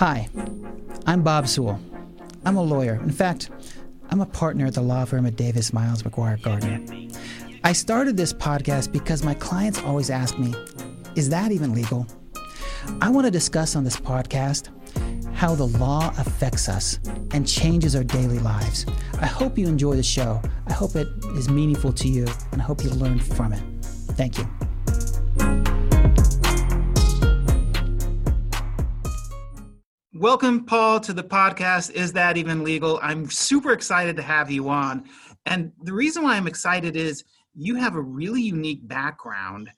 Hi, I'm Bob Sewell. I'm a lawyer. In fact, I'm a partner at the law firm of Davis Miles McGuire Gardner. I started this podcast because my clients always ask me, is that even legal? I want to discuss on this podcast how the law affects us and changes our daily lives. I hope you enjoy the show. I hope it is meaningful to you, and I hope you learn from it. Thank you. Welcome, Paul, to the podcast. Is that even legal? I'm super excited to have you on. And the reason why I'm excited is you have a really unique background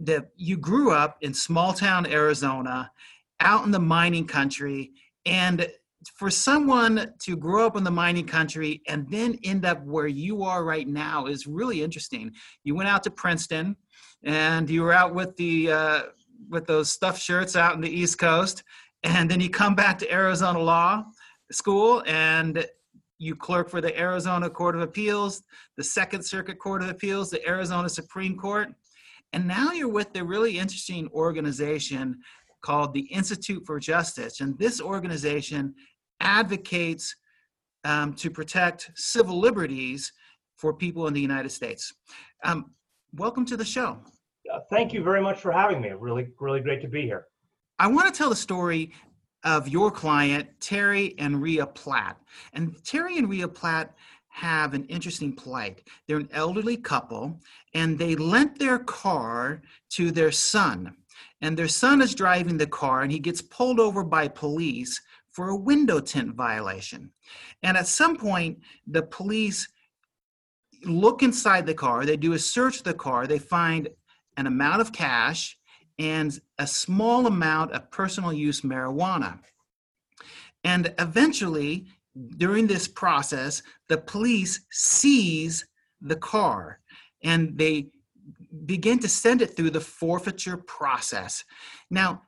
that you grew up in small town Arizona, out in the mining country. And for someone to grow up in the mining country and then end up where you are right now is really interesting. You went out to Princeton and you were out with the uh, with those stuffed shirts out in the East Coast and then you come back to Arizona Law School and you clerk for the Arizona Court of Appeals, the Second Circuit Court of Appeals, the Arizona Supreme Court, and now you're with the really interesting organization called the Institute for Justice. And this organization advocates um, to protect civil liberties for people in the United States. Um, welcome to the show. Uh, thank you very much for having me. Really, really great to be here. I want to tell the story of your client, Terry and Rhea Platt. And Terry and Rhea Platt have an interesting plight. They're an elderly couple, and they lent their car to their son. And their son is driving the car, and he gets pulled over by police for a window tint violation. And at some point, the police look inside the car, they do a search of the car, they find an amount of cash and a small amount of personal use marijuana. And eventually, during this process, the police seize the car and they begin to send it through the forfeiture process. Now,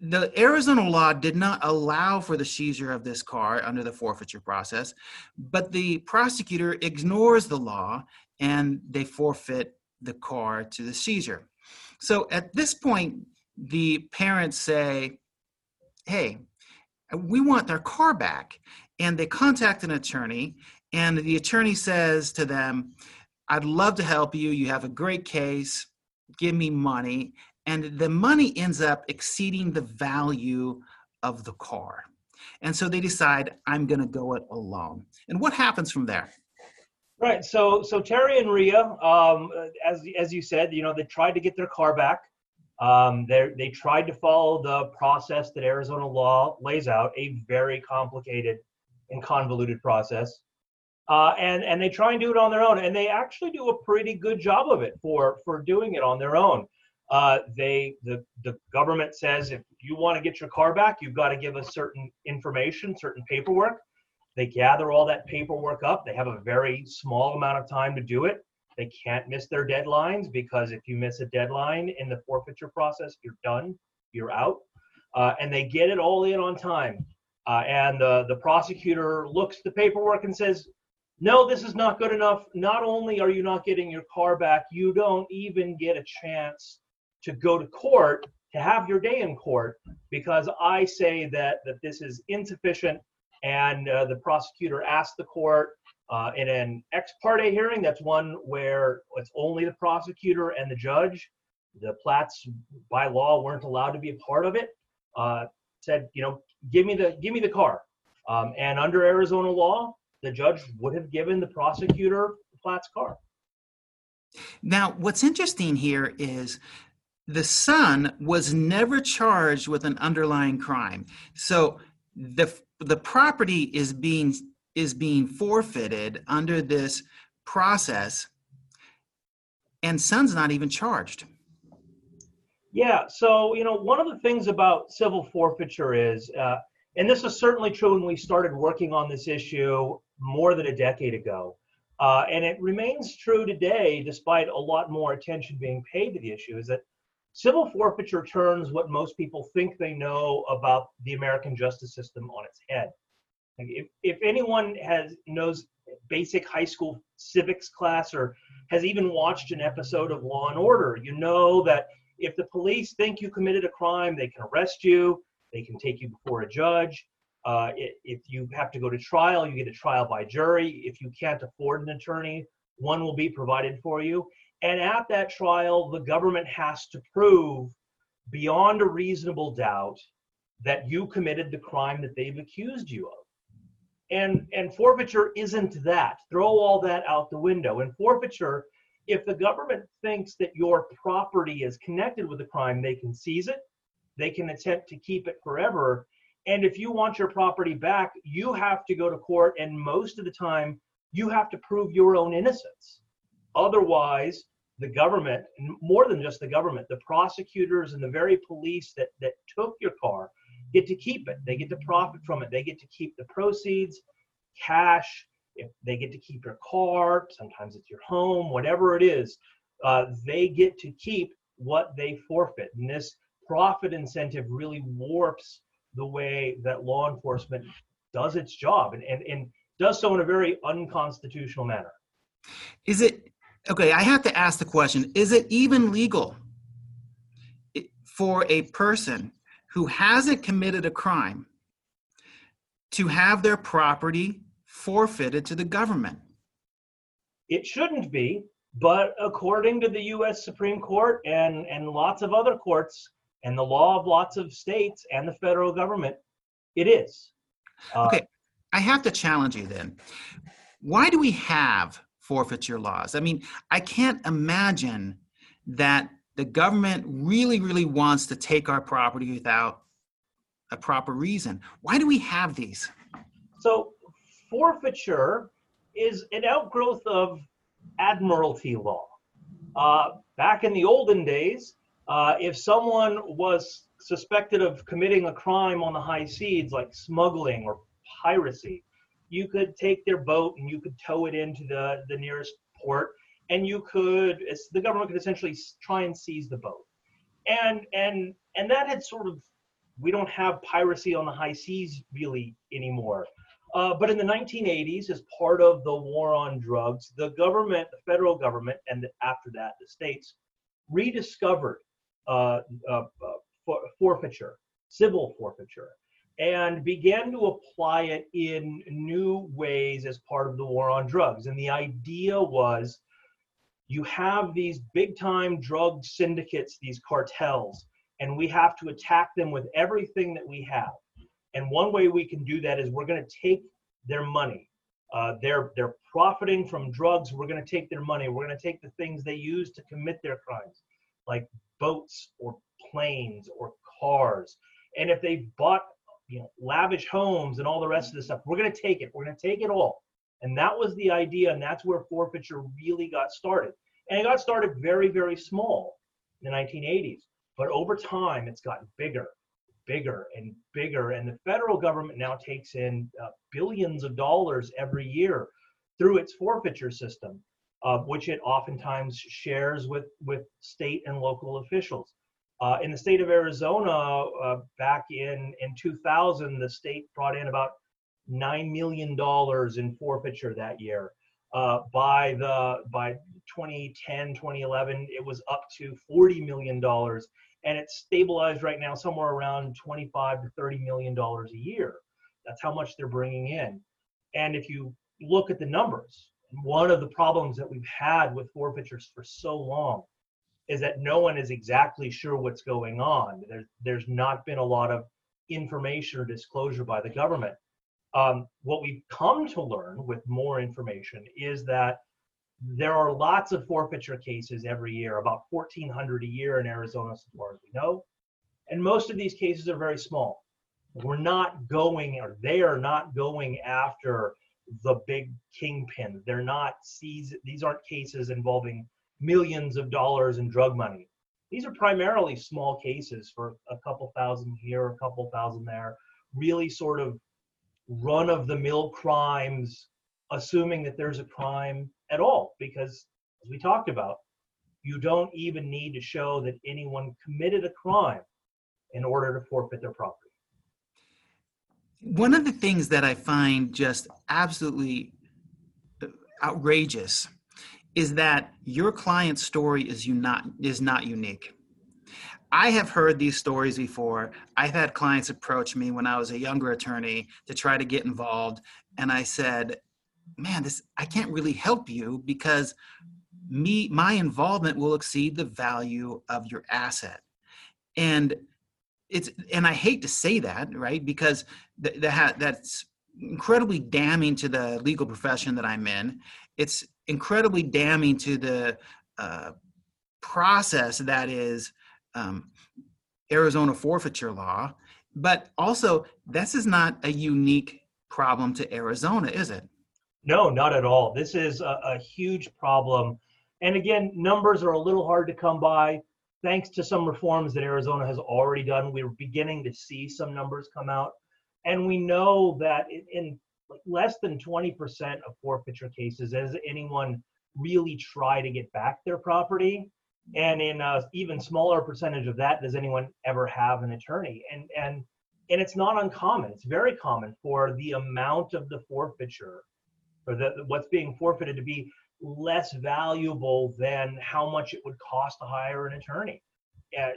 the Arizona law did not allow for the seizure of this car under the forfeiture process, but the prosecutor ignores the law and they forfeit the car to the seizure. So at this point, the parents say, Hey, we want their car back. And they contact an attorney, and the attorney says to them, I'd love to help you. You have a great case. Give me money. And the money ends up exceeding the value of the car. And so they decide, I'm going to go it alone. And what happens from there? Right. So, so Terry and Rhea, um, as as you said, you know, they tried to get their car back. Um, they tried to follow the process that Arizona law lays out, a very complicated and convoluted process. Uh, and and they try and do it on their own, and they actually do a pretty good job of it for for doing it on their own. Uh, they the the government says if you want to get your car back, you've got to give us certain information, certain paperwork. They gather all that paperwork up. They have a very small amount of time to do it. They can't miss their deadlines because if you miss a deadline in the forfeiture process, you're done, you're out. Uh, and they get it all in on time. Uh, and the, the prosecutor looks the paperwork and says, no, this is not good enough. Not only are you not getting your car back, you don't even get a chance to go to court to have your day in court because I say that that this is insufficient and uh, the prosecutor asked the court uh, in an ex parte hearing, that's one where it's only the prosecutor and the judge. The Platts, by law, weren't allowed to be a part of it. Uh, said, you know, give me the give me the car. Um, and under Arizona law, the judge would have given the prosecutor the Platts car. Now, what's interesting here is the son was never charged with an underlying crime. So the the property is being is being forfeited under this process and son's not even charged. Yeah so you know one of the things about civil forfeiture is uh, and this is certainly true when we started working on this issue more than a decade ago uh, and it remains true today despite a lot more attention being paid to the issue is that civil forfeiture turns what most people think they know about the american justice system on its head if, if anyone has knows basic high school civics class or has even watched an episode of Law and Order, you know that if the police think you committed a crime, they can arrest you. They can take you before a judge. Uh, if you have to go to trial, you get a trial by jury. If you can't afford an attorney, one will be provided for you. And at that trial, the government has to prove beyond a reasonable doubt that you committed the crime that they've accused you of. And and forfeiture isn't that. Throw all that out the window. In forfeiture, if the government thinks that your property is connected with the crime, they can seize it. They can attempt to keep it forever. And if you want your property back, you have to go to court and most of the time you have to prove your own innocence. Otherwise, the government, more than just the government, the prosecutors and the very police that, that took your car get to keep it. They get to profit from it. They get to keep the proceeds, cash. If they get to keep your car, sometimes it's your home, whatever it is, uh, they get to keep what they forfeit. And this profit incentive really warps the way that law enforcement does its job and, and, and does so in a very unconstitutional manner. Is it okay? I have to ask the question is it even legal for a person who hasn't committed a crime to have their property forfeited to the government? It shouldn't be, but according to the US Supreme Court and, and lots of other courts and the law of lots of states and the federal government, it is. Uh, Okay. I have to challenge you then. Why do we have forfeiture laws? I mean, I can't imagine that the government really, really wants to take our property without a proper reason. Why do we have these? So forfeiture is an outgrowth of admiralty law. Uh, back in the olden days, uh, if someone was suspected of committing a crime on the high seas, like smuggling or piracy, you could take their boat and you could tow it into the, the nearest port, and you could the government could essentially try and seize the boat. And and and that had sort of we don't have piracy on the high seas really anymore. Uh, but in the 1980s, as part of the war on drugs, the government, the federal government, and after that, the states rediscovered uh, uh, uh, for, forfeiture, civil forfeiture, and began to apply it in new ways as part of the war on drugs. And the idea was you have these big time drug syndicates, these cartels, and we have to attack them with everything that we have. And one way we can do that is we're going to take their money. Uh, they're they're profiting from drugs. We're going to take their money. We're going to take the things they use to commit their crimes, like boats or planes or cars. And if they bought you know lavish homes and all the rest of this stuff, we're going to take it. We're going to take it all. And that was the idea, and that's where forfeiture really got started. And it got started very very small in the 1980s. But over time, it's gotten bigger bigger and bigger. And the federal government now takes in uh, billions of dollars every year through its forfeiture system, uh, which it oftentimes shares with, with state and local officials. Uh, in the state of Arizona, uh, back in, in 2000, the state brought in about $9 million in forfeiture that year. Uh, by the by 2010 2011 it was up to 40 million dollars and it's stabilized right now somewhere around 25 to 30 million dollars a year that's how much they're bringing in and if you look at the numbers one of the problems that we've had with forfeitures for so long is that no one is exactly sure what's going on there's, there's not been a lot of information or disclosure by the government um, what we've come to learn with more information is that there are lots of forfeiture cases every year, about 1,400 a year in Arizona, as far as we know. And most of these cases are very small. We're not going, or they are not going after the big kingpin. They're not seize, these aren't cases involving millions of dollars in drug money. These are primarily small cases for a couple thousand here, a couple thousand there, really sort of run of the mill crimes, assuming that there's a crime at all. Because, as we talked about, you don't even need to show that anyone committed a crime in order to forfeit their property. One of the things that I find just absolutely outrageous is that your client's story is you not is not unique. I have heard these stories before. I've had clients approach me when I was a younger attorney to try to get involved, and I said, "Man, this I can't really help you because me my involvement will exceed the value of your asset." And it's and I hate to say that, right? Because th- that that's incredibly damning to the legal profession that I'm in. It's incredibly damning to the uh, process that is um, Arizona forfeiture law. But also, this is not a unique problem to Arizona, is it? No, not at all. This is a, a huge problem. And again, numbers are a little hard to come by. Thanks to some reforms that Arizona has already done, we're beginning to see some numbers come out. And we know that in, in less than 20% of forfeiture cases, has anyone really try to get back their property? and in a even smaller percentage of that does anyone ever have an attorney? And and and it's not uncommon. It's very common for the amount of the forfeiture or the what's being forfeited to be less valuable than how much it would cost to hire an attorney. And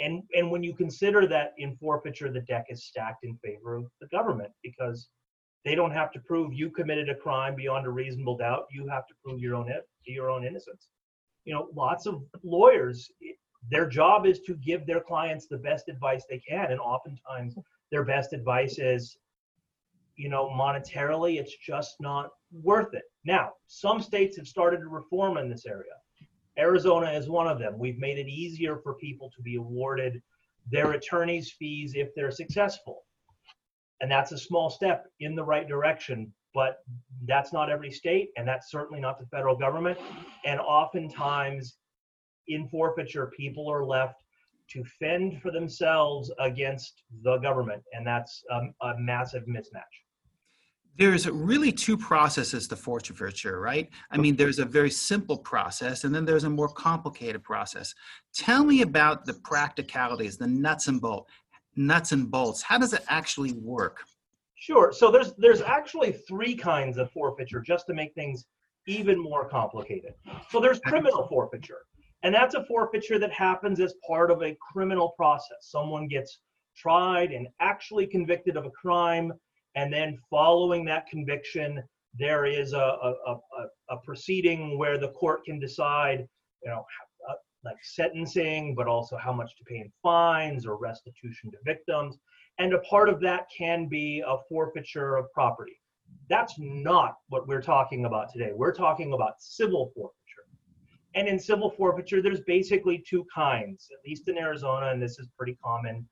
and, and when you consider that in forfeiture the deck is stacked in favor of the government because they don't have to prove you committed a crime beyond a reasonable doubt you have to prove your own your own innocence you know, lots of lawyers, their job is to give their clients the best advice they can. And oftentimes their best advice is, you know, monetarily, it's just not worth it. Now, some states have started to reform in this area. Arizona is one of them. We've made it easier for people to be awarded their attorney's fees if they're successful. And that's a small step in the right direction but that's not every state, and that's certainly not the federal government. And oftentimes, in forfeiture, people are left to fend for themselves against the government, and that's um, a massive mismatch. There's really two processes to forfeiture, right? I mean, there's a very simple process, and then there's a more complicated process. Tell me about the practicalities, the nuts and bolts. Nuts and bolts. How does it actually work? Sure. So there's there's actually three kinds of forfeiture, just to make things even more complicated. So there's criminal forfeiture, and that's a forfeiture that happens as part of a criminal process. Someone gets tried and actually convicted of a crime, and then following that conviction, there is a a, a, a proceeding where the court can decide, you know, like sentencing, but also how much to pay in fines or restitution to victims and a part of that can be a forfeiture of property. That's not what we're talking about today. We're talking about civil forfeiture. And in civil forfeiture, there's basically two kinds, at least in Arizona, and this is pretty common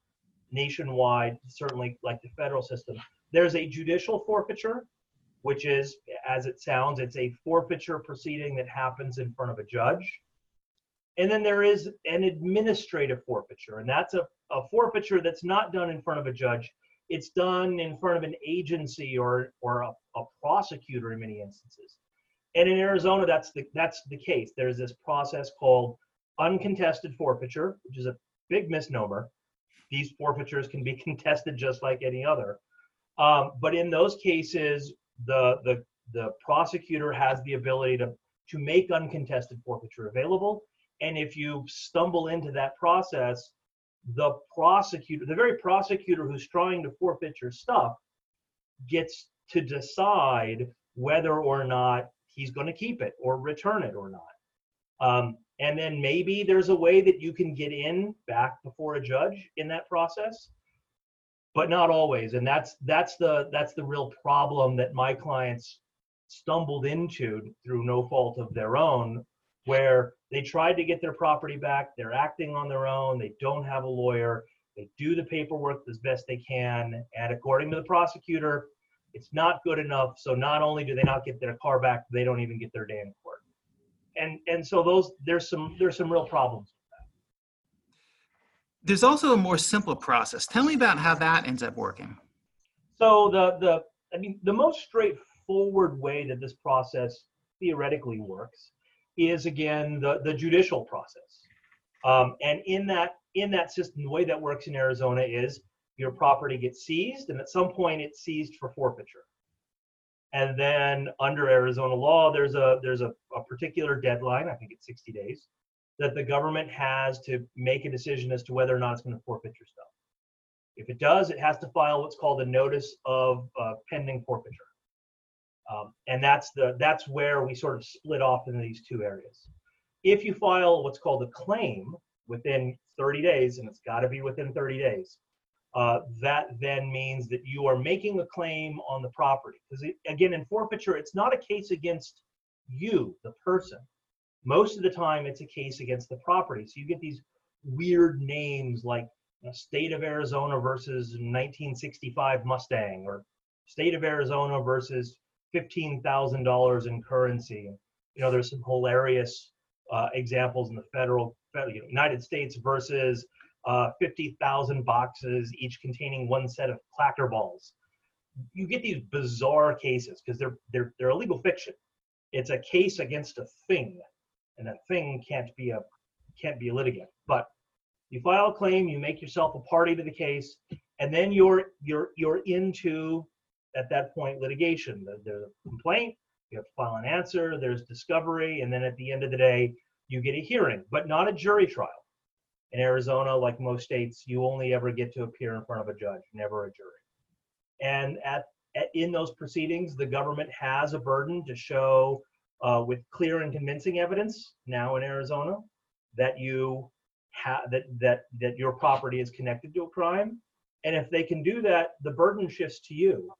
nationwide, certainly like the federal system. There's a judicial forfeiture, which is, as it sounds, it's a forfeiture proceeding that happens in front of a judge. And then there is an administrative forfeiture, and that's a, a forfeiture that's not done in front of a judge. It's done in front of an agency or, or a, a prosecutor in many instances. And in Arizona, that's the, that's the case. There's this process called uncontested forfeiture, which is a big misnomer. These forfeitures can be contested just like any other. Um, but in those cases, the, the, the prosecutor has the ability to, to make uncontested forfeiture available and if you stumble into that process, the prosecutor, the very prosecutor who's trying to forfeit your stuff, gets to decide whether or not he's going to keep it or return it or not. Um, and then maybe there's a way that you can get in back before a judge in that process, but not always. And that's that's the that's the real problem that my clients stumbled into through no fault of their own where they tried to get their property back. They're acting on their own. They don't have a lawyer. They do the paperwork as best they can. And according to the prosecutor, it's not good enough. So not only do they not get their car back, they don't even get their day in court. And and so those there's some there's some real problems. There's also a more simple process. Tell me about how that ends up working. So the the I mean the most straightforward way that this process theoretically works is again the, the judicial process. Um, and in that in that system, the way that works in Arizona is your property gets seized, and at some point it's seized for forfeiture. And then under Arizona law, there's a there's a, a particular deadline. I think it's 60 days that the government has to make a decision as to whether or not it's going to forfeit your stuff. If it does, it has to file what's called a notice of uh, pending forfeiture. Um, and that's the that's where we sort of split off into these two areas. If you file what's called a claim within 30 days, and it's got to be within 30 days, uh, that then means that you are making a claim on the property. Because again, in forfeiture, it's not a case against you, the person. Most of the time, it's a case against the property. So you get these weird names like you know, State of Arizona versus 1965 Mustang, or State of Arizona versus $15,000 in currency. You know, there's some hilarious uh, examples in the federal, federal you know, United States versus uh, 50,000 boxes, each containing one set of clacker balls. You get these bizarre cases because they're they're they're a legal fiction. It's a case against a thing, and that thing can't be a can't be a litigant. But you file a claim, you make yourself a party to the case, and then you're you're you're into at that point litigation. There's a complaint, you have to file an answer, there's discovery, and then at the end of the day, you get a hearing, but not a jury trial. In Arizona, like most states, you only ever get to appear in front of a judge, never a jury. And at, at in those proceedings, the government has a burden to show uh, with clear and convincing evidence now in Arizona that you have that that that your property is connected to a crime. And if they can do that, the burden shifts to you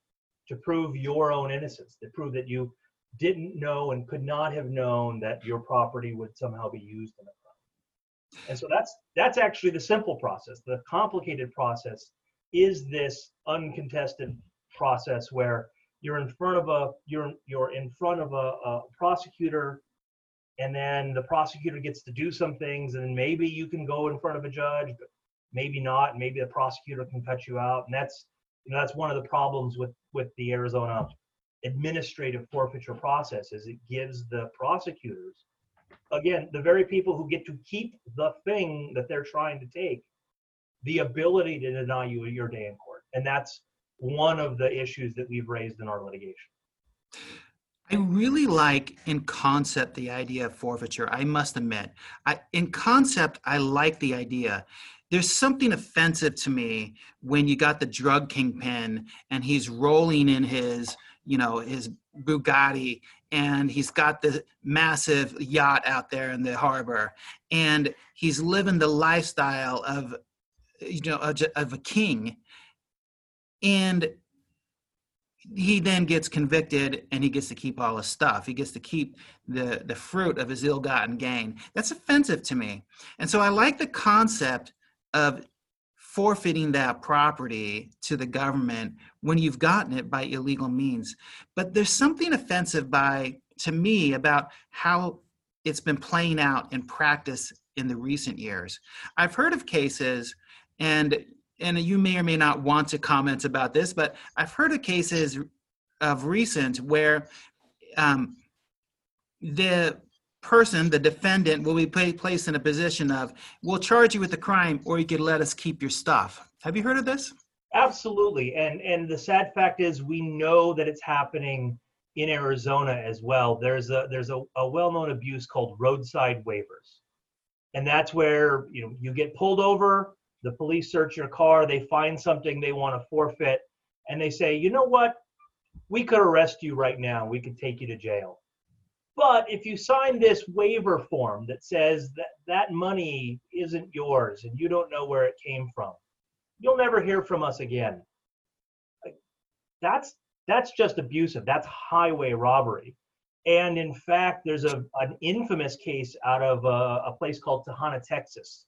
to prove your own innocence, to prove that you didn't know and could not have known that your property would somehow be used in a crime. And so that's that's actually the simple process. The complicated process is this uncontested process where you're in front of a you're you're in front of a, a prosecutor and then the prosecutor gets to do some things and maybe you can go in front of a judge but maybe not maybe the prosecutor can cut you out and that's you know that's one of the problems with with the arizona administrative forfeiture process is it gives the prosecutors again the very people who get to keep the thing that they're trying to take the ability to deny you your day in court and that's one of the issues that we've raised in our litigation I really like in concept the idea of forfeiture. I must admit, I, in concept, I like the idea. There's something offensive to me when you got the drug kingpin and he's rolling in his, you know, his Bugatti and he's got the massive yacht out there in the harbor and he's living the lifestyle of, you know, of, a king. And he then gets convicted and he gets to keep all his stuff. He gets to keep the, the fruit of his ill gotten gain. That's offensive to me. And so I like the concept of forfeiting that property to the government when you've gotten it by illegal means. But there's something offensive by to me about how it's been playing out in practice in the recent years. I've heard of cases and and you may or may not want to comment about this, but I've heard of cases of recent where um, the person, the defendant, will be placed in a position of, we'll charge you with the crime, or you could let us keep your stuff. Have you heard of this? Absolutely, and and the sad fact is, we know that it's happening in Arizona as well. There's a there's a, a well-known abuse called roadside waivers, and that's where you know you get pulled over the police search your car, they find something they want to forfeit, and they say, you know what? We could arrest you right now. We could take you to jail. But if you sign this waiver form that says that that money isn't yours and you don't know where it came from, you'll never hear from us again. That's that's just abusive. That's highway robbery. And in fact, there's a, an infamous case out of a, a place called Tenaha, Texas,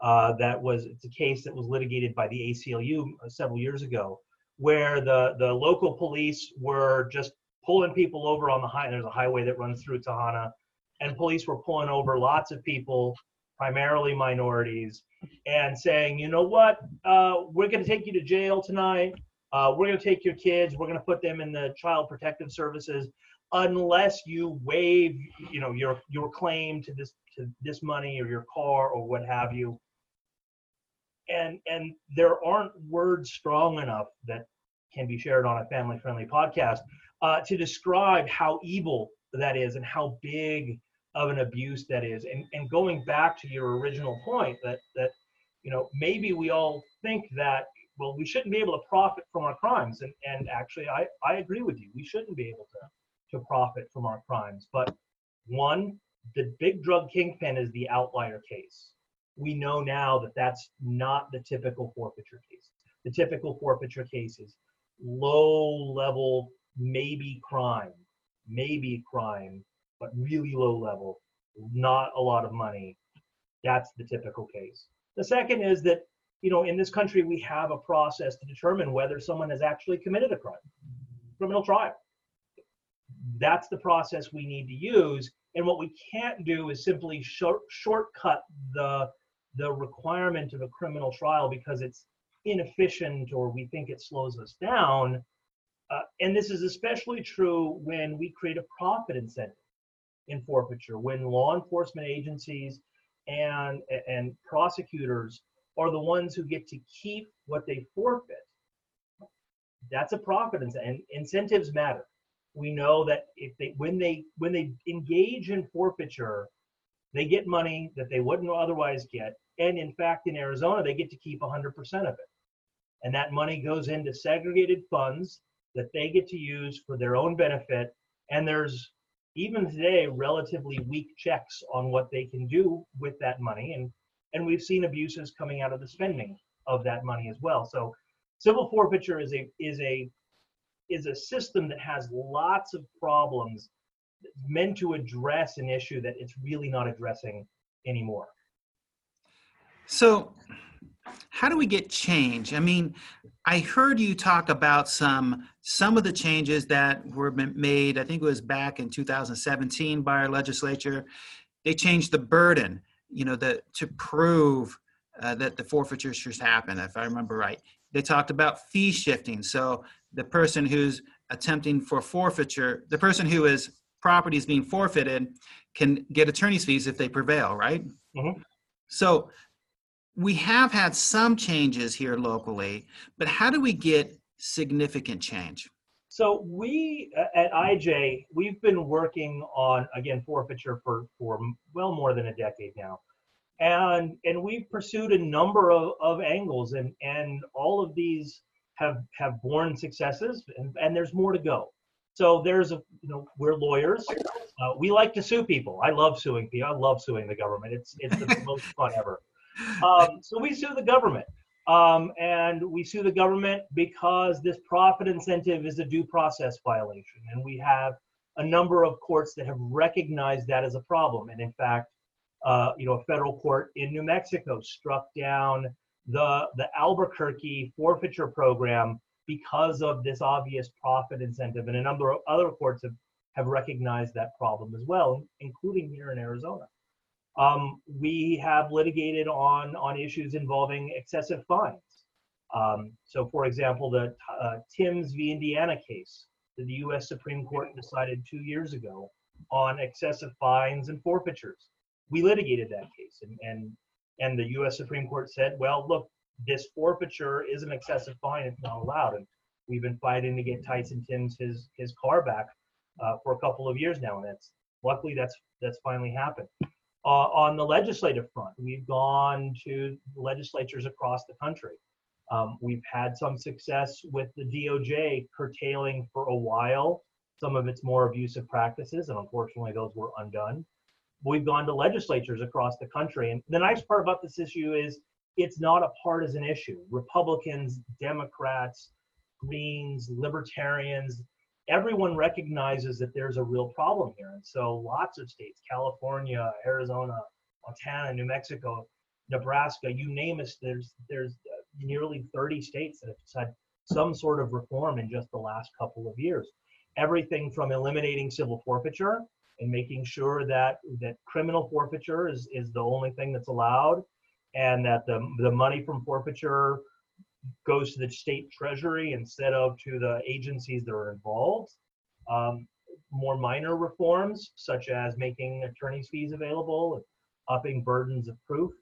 uh, that was it's a case that was litigated by the ACLU several years ago, where the the local police were just pulling people over on the high. There's a highway that runs through Tenaha, and police were pulling over lots of people, primarily minorities, and saying, you know what, uh, we're going to take you to jail tonight. Uh, we're going to take your kids. We're going to put them in the child protective services unless you waive, you know, your your claim to this to this money or your car or what have you and and there aren't words strong enough that can be shared on a family friendly podcast uh, to describe how evil that is and how big of an abuse that is. And, and going back to your original point that, that, you know, maybe we all think that, well, we shouldn't be able to profit from our crimes. And, and actually, I, I agree with you. We shouldn't be able to, to profit from our crimes. But one, the big drug kingpin is the outlier case. We know now that that's not the typical forfeiture case. The typical forfeiture case is low level, maybe crime, maybe crime, but really low level, not a lot of money. That's the typical case. The second is that, you know, in this country, we have a process to determine whether someone has actually committed a crime, criminal trial. That's the process we need to use. And what we can't do is simply short, shortcut the, the requirement of a criminal trial because it's inefficient or we think it slows us down. Uh, and this is especially true when we create a profit incentive in forfeiture, when law enforcement agencies and, and prosecutors are the ones who get to keep what they forfeit. That's a profit incentive, and incentives matter. We know that if they when they when they engage in forfeiture, they get money that they wouldn't otherwise get, and in fact, in Arizona, they get to keep 100% of it, and that money goes into segregated funds that they get to use for their own benefit. And there's even today relatively weak checks on what they can do with that money. And and we've seen abuses coming out of the spending of that money as well. So civil forfeiture is a is a is a system that has lots of problems meant to address an issue that it's really not addressing anymore. So how do we get change? I mean i heard you talk about some some of the changes that were made i think it was back in 2017 by our legislature. They changed the burden you know the to prove uh, that the forfeiture should happen if i remember right. They talked about fee shifting so the person who's attempting for forfeiture the person who is property is being forfeited can get attorney's fees if they prevail right? Mhm. so we have had some changes here locally, but how do we get significant change? So we uh, at IJ, we've been working on again forfeiture for for well more than a decade now, and and we've pursued a number of, of angles, and and all of these have have borne successes, and, and there's more to go. So there's a you know we're lawyers, uh, we like to sue people. I love suing people. I love suing the government. It's it's the most fun ever. Um, so we sue the government. Um, and we sue the government because this profit incentive is a due process violation. And we have a number of courts that have recognized that as a problem. And in fact, uh, you know, a federal court in New Mexico struck down the, the Albuquerque forfeiture program because of this obvious profit incentive. And a number of other courts have, have recognized that problem as well, including here in Arizona. Um, we have litigated on on issues involving excessive fines. Um, so, for example, the uh, v. Indiana case that the U.S. Supreme Court decided two years ago on excessive fines and forfeitures. We litigated that case, and and and the U.S. Supreme Court said, well, look, this forfeiture is an excessive fine; it's not allowed. And we've been fighting to get Tyson Timbs his his car back uh, for a couple of years now, and that's luckily that's that's finally happened. Uh, on the legislative front, we've gone to legislatures across the country. Um, we've had some success with the DOJ curtailing for a while some of its more abusive practices, and unfortunately, those were undone. We've gone to legislatures across the country, and the nice part about this issue is it's not a partisan issue. Republicans, Democrats, Greens, Libertarians, everyone recognizes that there's a real problem here. And so lots of states, California, Arizona, Montana, New Mexico, Nebraska, you name it, there's there's nearly 30 states that have had some sort of reform in just the last couple of years. Everything from eliminating civil forfeiture and making sure that that criminal forfeiture is, is the only thing that's allowed and that the, the money from forfeiture goes to the state treasury instead of to the agencies that are involved. Um, more minor reforms, such as making attorney's fees available, upping burdens of proof,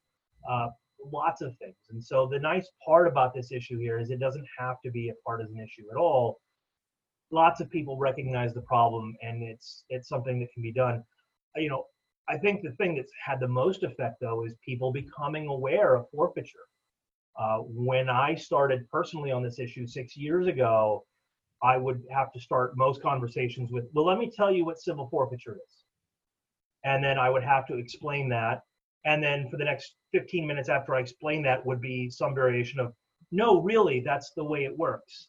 uh, lots of things. And so the nice part about this issue here is it doesn't have to be a partisan issue at all. Lots of people recognize the problem, and it's it's something that can be done. You know, I think the thing that's had the most effect, though, is people becoming aware of forfeiture. Uh, when I started personally on this issue six years ago, I would have to start most conversations with, well, let me tell you what civil forfeiture is. And then I would have to explain that. And then for the next 15 minutes after I explain that would be some variation of, no, really, that's the way it works.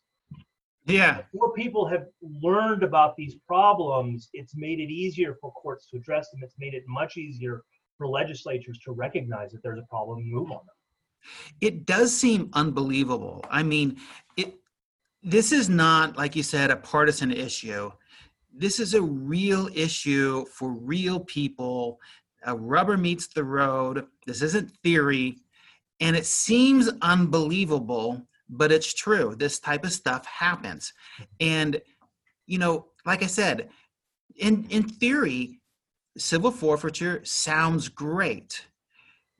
Yeah. More people have learned about these problems, it's made it easier for courts to address them. It's made it much easier for legislatures to recognize that there's a problem and move on them. It does seem unbelievable. I mean, it this is not like you said a partisan issue. This is a real issue for real people. A rubber meets the road. This isn't theory. And it seems unbelievable but it's true. This type of stuff happens. And, you know, like I said, in, in theory, civil forfeiture sounds great,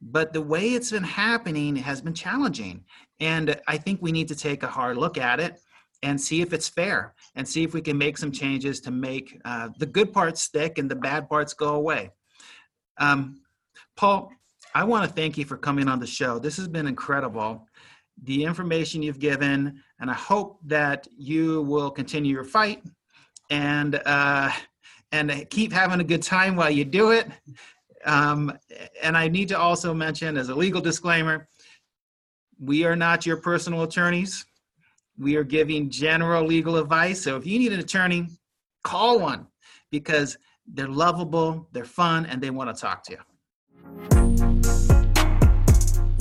but the way it's been happening has been challenging. And I think we need to take a hard look at it and see if it's fair and see if we can make some changes to make uh, the good parts stick and the bad parts go away. Um, Paul, I want to thank you for coming on the show. This has been incredible the information you've given, and I hope that you will continue your fight and uh, and keep having a good time while you do it. Um, and I need to also mention, as a legal disclaimer, we are not your personal attorneys. We are giving general legal advice. So if you need an attorney, call one because they're lovable, they're fun, and they want to talk to you.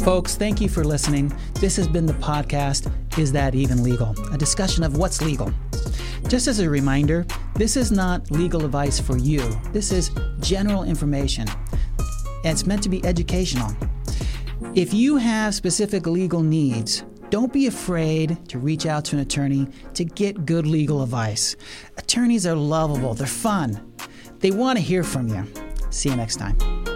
Folks, thank you for listening. This has been the podcast, Is That Even Legal? A discussion of what's legal. Just as a reminder, this is not legal advice for you. This is general information, and it's meant to be educational. If you have specific legal needs, don't be afraid to reach out to an attorney to get good legal advice. Attorneys are lovable, they're fun, they want to hear from you. See you next time.